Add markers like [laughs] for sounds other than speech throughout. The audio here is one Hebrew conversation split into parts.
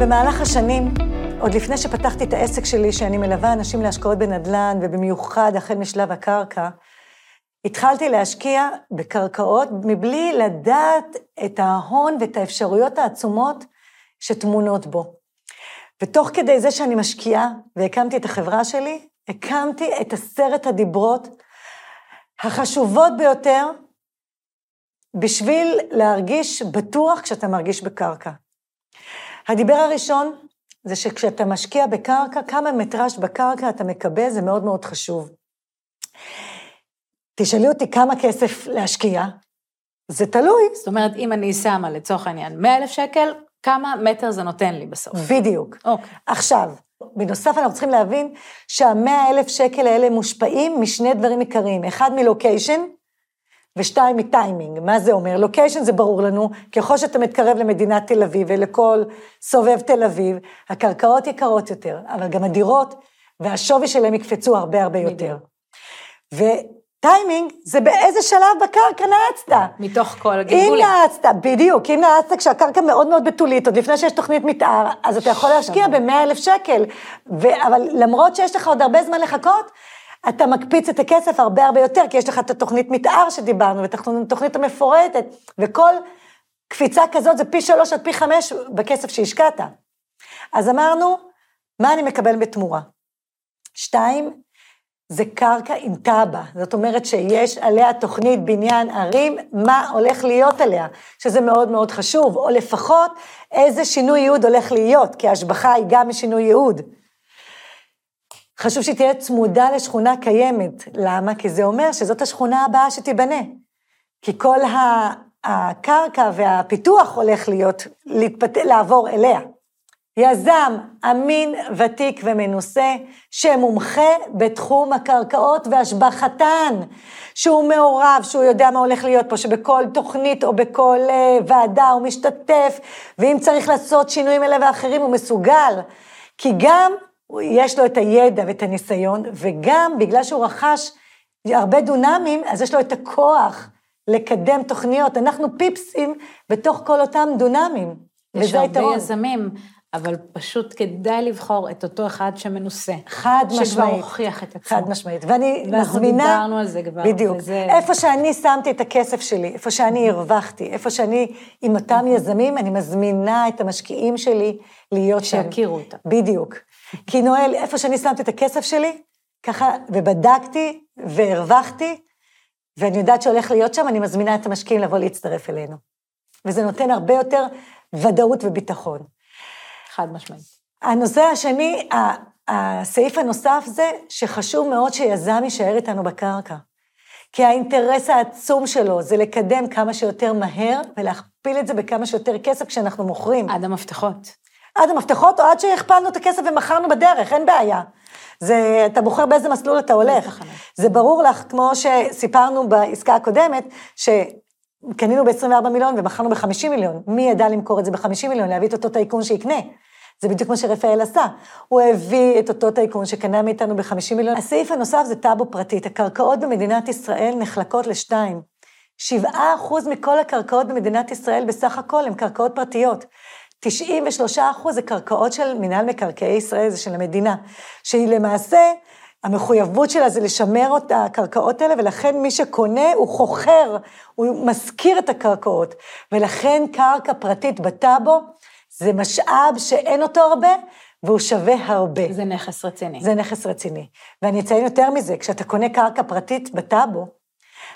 במהלך השנים, עוד לפני שפתחתי את העסק שלי, שאני מלווה אנשים להשקעות בנדל"ן, ובמיוחד החל משלב הקרקע, התחלתי להשקיע בקרקעות מבלי לדעת את ההון ואת האפשרויות העצומות שטמונות בו. ותוך כדי זה שאני משקיעה והקמתי את החברה שלי, הקמתי את עשרת הדיברות החשובות ביותר בשביל להרגיש בטוח כשאתה מרגיש בקרקע. הדיבר הראשון זה שכשאתה משקיע בקרקע, כמה מטראז' בקרקע אתה מקבל, זה מאוד מאוד חשוב. תשאלי אותי כמה כסף להשקיע, זה תלוי. זאת אומרת, אם אני שמה לצורך העניין 100 אלף שקל, כמה מטר זה נותן לי בסוף? בדיוק. אוקיי. עכשיו, בנוסף אנחנו צריכים להבין שהמאה אלף שקל האלה מושפעים משני דברים עיקריים, אחד מלוקיישן, ושתיים מטיימינג. מה זה אומר? לוקיישן זה ברור לנו, ככל שאתה מתקרב למדינת תל אביב ולכל סובב תל אביב, הקרקעות יקרות יותר, אבל גם הדירות והשווי שלהם יקפצו הרבה הרבה יותר. וטיימינג זה באיזה שלב בקרקע נעצת. מתוך כל אם הגלגולים. נעצת, בדיוק, אם נעצת כשהקרקע מאוד מאוד בתולית, עוד לפני שיש תוכנית מתאר, אז אתה יכול להשקיע ב-100 אלף שקל, ו- אבל למרות שיש לך עוד הרבה זמן לחכות, אתה מקפיץ את הכסף הרבה הרבה יותר, כי יש לך את התוכנית מתאר שדיברנו, ואת התוכנית המפורטת, וכל קפיצה כזאת זה פי שלוש עד פי חמש בכסף שהשקעת. אז אמרנו, מה אני מקבל בתמורה? שתיים, זה קרקע עם תב"ע, זאת אומרת שיש עליה תוכנית בניין ערים, מה הולך להיות עליה, שזה מאוד מאוד חשוב, או לפחות איזה שינוי ייעוד הולך להיות, כי ההשבחה היא גם משינוי ייעוד. חשוב שהיא תהיה צמודה לשכונה קיימת. למה? כי זה אומר שזאת השכונה הבאה שתיבנה. כי כל הקרקע והפיתוח הולך להיות, להתפת... לעבור אליה. יזם אמין, ותיק ומנוסה, שמומחה בתחום הקרקעות והשבחתן, שהוא מעורב, שהוא יודע מה הולך להיות פה, שבכל תוכנית או בכל uh, ועדה הוא משתתף, ואם צריך לעשות שינויים אלה ואחרים הוא מסוגל. כי גם יש לו את הידע ואת הניסיון, וגם בגלל שהוא רכש הרבה דונמים, אז יש לו את הכוח לקדם תוכניות. אנחנו פיפסים בתוך כל אותם דונמים, יש וזה הרבה היתרון. יזמים, אבל פשוט כדאי לבחור את אותו אחד שמנוסה. חד שכבר משמעית. הוכיח את עצמו. חד משמעית. ואני ואנחנו מזמינה... דיברנו על זה כבר, בדיוק. וזה- איפה שאני שמתי את הכסף שלי, איפה שאני הרווחתי, איפה שאני עם אותם יזמים, אני מזמינה את המשקיעים שלי להיות שם. שיכירו אותם. בדיוק. כי נואל, איפה שאני שמתי את הכסף שלי, ככה, ובדקתי, והרווחתי, ואני יודעת שהולך להיות שם, אני מזמינה את המשקיעים לבוא להצטרף אלינו. וזה נותן הרבה יותר ודאות וביטחון. חד משמעית. הנושא השני, הסעיף הנוסף זה שחשוב מאוד שיזם יישאר איתנו בקרקע. כי האינטרס העצום שלו זה לקדם כמה שיותר מהר ולהכפיל את זה בכמה שיותר כסף כשאנחנו מוכרים. עד המפתחות. עד המפתחות או עד שהכפלנו את הכסף ומכרנו בדרך, אין בעיה. זה, אתה בוחר באיזה מסלול אתה הולך. זה ברור לך, כמו שסיפרנו בעסקה הקודמת, שקנינו ב-24 מיליון ומכרנו ב-50 מיליון. מי ידע למכור את זה ב-50 מיליון, להביא את אותו טייקון שיקנה? זה בדיוק מה שרפאל עשה. הוא הביא את אותו טייקון שקנה מאיתנו ב-50 מיליון. הסעיף הנוסף זה טאבו פרטית. הקרקעות במדינת ישראל נחלקות לשתיים. 7% מכל הקרקעות במדינת ישראל בסך הכל הן קרקעות פרטיות. 93 אחוז זה קרקעות של מינהל מקרקעי ישראל, זה של המדינה, שהיא למעשה, המחויבות שלה זה לשמר את הקרקעות האלה, ולכן מי שקונה הוא חוכר, הוא משכיר את הקרקעות, ולכן קרקע פרטית בטאבו זה משאב שאין אותו הרבה, והוא שווה הרבה. זה נכס רציני. זה נכס רציני. ואני אציין יותר מזה, כשאתה קונה קרקע פרטית בטאבו,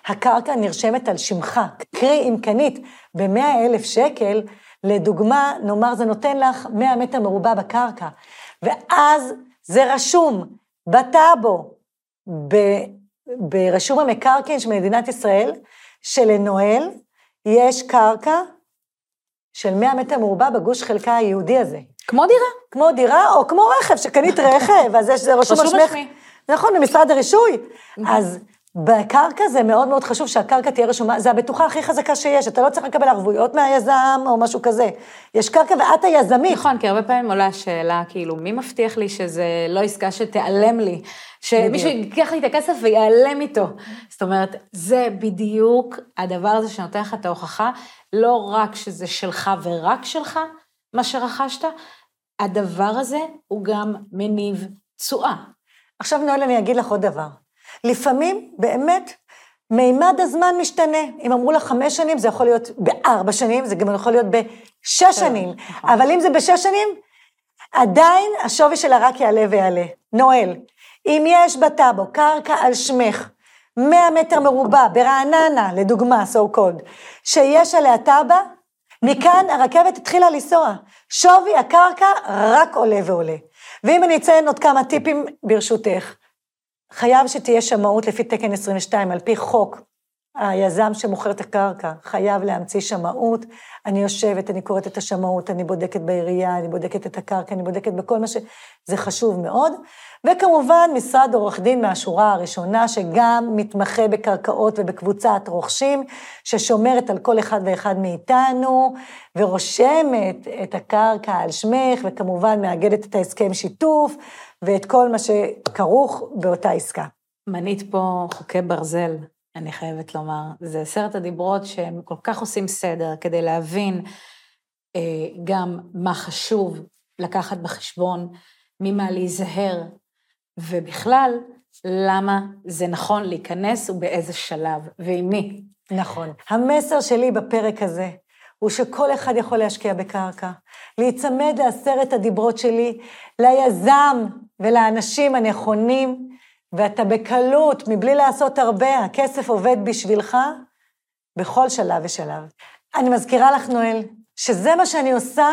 הקרקע נרשמת על שמך. קרי, אם קנית ב-100 אלף שקל, לדוגמה, נאמר זה נותן לך 100 מטר מרובע בקרקע, ואז זה רשום בטאבו, ב- ברשום המקרקעין של מדינת ישראל, שלנואל יש קרקע של 100 מטר מרובע בגוש חלקה היהודי הזה. כמו דירה. כמו דירה או כמו רכב, שקנית רכב, אז יש, זה רשום על שמך. נכון, במשרד הרישוי. אז בקרקע זה מאוד מאוד חשוב שהקרקע תהיה רשומה, זה הבטוחה הכי חזקה שיש, אתה לא צריך לקבל ערבויות מהיזם או משהו כזה. יש קרקע ואת היזמית. נכון, כי הרבה פעמים עולה השאלה, כאילו, מי מבטיח לי שזה לא עסקה שתיעלם לי? שמישהו ייקח לי את הכסף ויעלם איתו. זאת אומרת, זה בדיוק הדבר הזה שנותן לך את ההוכחה, לא רק שזה שלך ורק שלך, מה שרכשת, הדבר הזה הוא גם מניב תשואה. עכשיו, נואל, אני אגיד לך עוד דבר. לפעמים, באמת, מימד הזמן משתנה. אם אמרו לך חמש שנים, זה יכול להיות בארבע שנים, זה גם יכול להיות בשש שנים. נכון. אבל אם זה בשש שנים, עדיין השווי שלה רק יעלה ויעלה. נואל, אם יש בטאבו קרקע על שמך, 100 מטר מרובע, ברעננה, לדוגמה, so called, שיש עליה טאבה, מכאן הרכבת התחילה לנסוע. שווי הקרקע רק עולה ועולה. ואם אני אציין עוד כמה טיפים, ברשותך. חייב שתהיה שמאות לפי תקן 22, על פי חוק. היזם שמוכר את הקרקע חייב להמציא שמאות. אני יושבת, אני קוראת את השמאות, אני בודקת בעירייה, אני בודקת את הקרקע, אני בודקת בכל מה ש... זה חשוב מאוד. וכמובן, משרד עורך דין מהשורה הראשונה, שגם מתמחה בקרקעות ובקבוצת רוכשים, ששומרת על כל אחד ואחד מאיתנו, ורושמת את הקרקע על שמך, וכמובן מאגדת את ההסכם שיתוף, ואת כל מה שכרוך באותה עסקה. מנית פה חוקי ברזל, אני חייבת לומר. זה עשרת הדיברות שהם כל כך עושים סדר כדי להבין אה, גם מה חשוב לקחת בחשבון, ממה להיזהר, ובכלל, למה זה נכון להיכנס ובאיזה שלב, ועם מי. נכון. המסר שלי בפרק הזה הוא שכל אחד יכול להשקיע בקרקע, להיצמד לעשרת הדיברות שלי, ליזם ולאנשים הנכונים, ואתה בקלות, מבלי לעשות הרבה, הכסף עובד בשבילך בכל שלב ושלב. אני מזכירה לך, נואל, שזה מה שאני עושה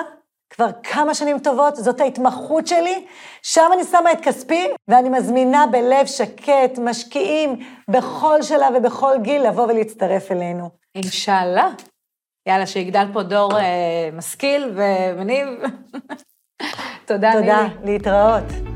כבר כמה שנים טובות, זאת ההתמחות שלי, שם אני שמה את כספי, ואני מזמינה בלב שקט, משקיעים בכל שלב ובכל גיל לבוא ולהצטרף אלינו. אינשאללה. יאללה, שיגדל פה דור אה, משכיל ומניב. [laughs] תודה, תודה, להתראות.